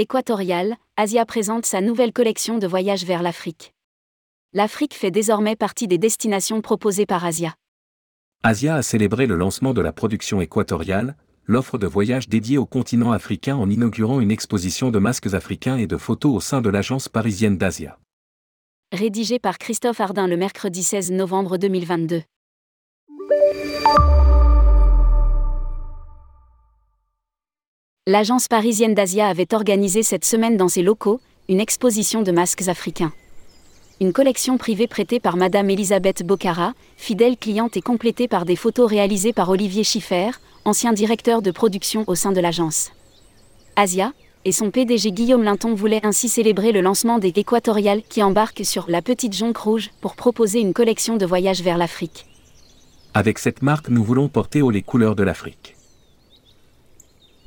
Équatorial, Asia présente sa nouvelle collection de voyages vers l'Afrique. L'Afrique fait désormais partie des destinations proposées par Asia. Asia a célébré le lancement de la production équatoriale, l'offre de voyage dédiée au continent africain en inaugurant une exposition de masques africains et de photos au sein de l'agence parisienne d'Asia. Rédigé par Christophe Ardin le mercredi 16 novembre 2022. L'agence parisienne d'Asia avait organisé cette semaine dans ses locaux une exposition de masques africains. Une collection privée prêtée par Madame Elisabeth Bocara, fidèle cliente et complétée par des photos réalisées par Olivier Schiffer, ancien directeur de production au sein de l'agence. Asia, et son PDG Guillaume Linton voulaient ainsi célébrer le lancement des Équatoriales qui embarquent sur la Petite Jonque Rouge pour proposer une collection de voyages vers l'Afrique. Avec cette marque, nous voulons porter haut les couleurs de l'Afrique.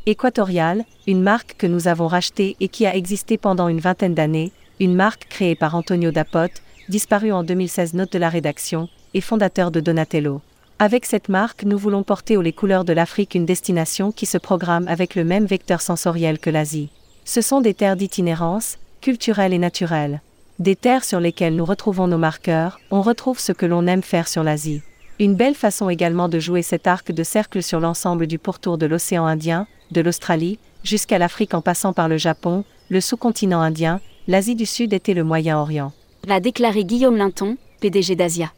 Équatorial, une marque que nous avons rachetée et qui a existé pendant une vingtaine d'années, une marque créée par Antonio Dapote, disparu en 2016 note de la rédaction, et fondateur de Donatello. Avec cette marque, nous voulons porter haut les couleurs de l'Afrique une destination qui se programme avec le même vecteur sensoriel que l'Asie. Ce sont des terres d'itinérance, culturelles et naturelles. Des terres sur lesquelles nous retrouvons nos marqueurs, on retrouve ce que l'on aime faire sur l'Asie. Une belle façon également de jouer cet arc de cercle sur l'ensemble du pourtour de l'océan Indien, de l'Australie, jusqu'à l'Afrique en passant par le Japon, le sous-continent indien, l'Asie du Sud était le Moyen-Orient. L'a déclaré Guillaume Linton, PDG d'Asia.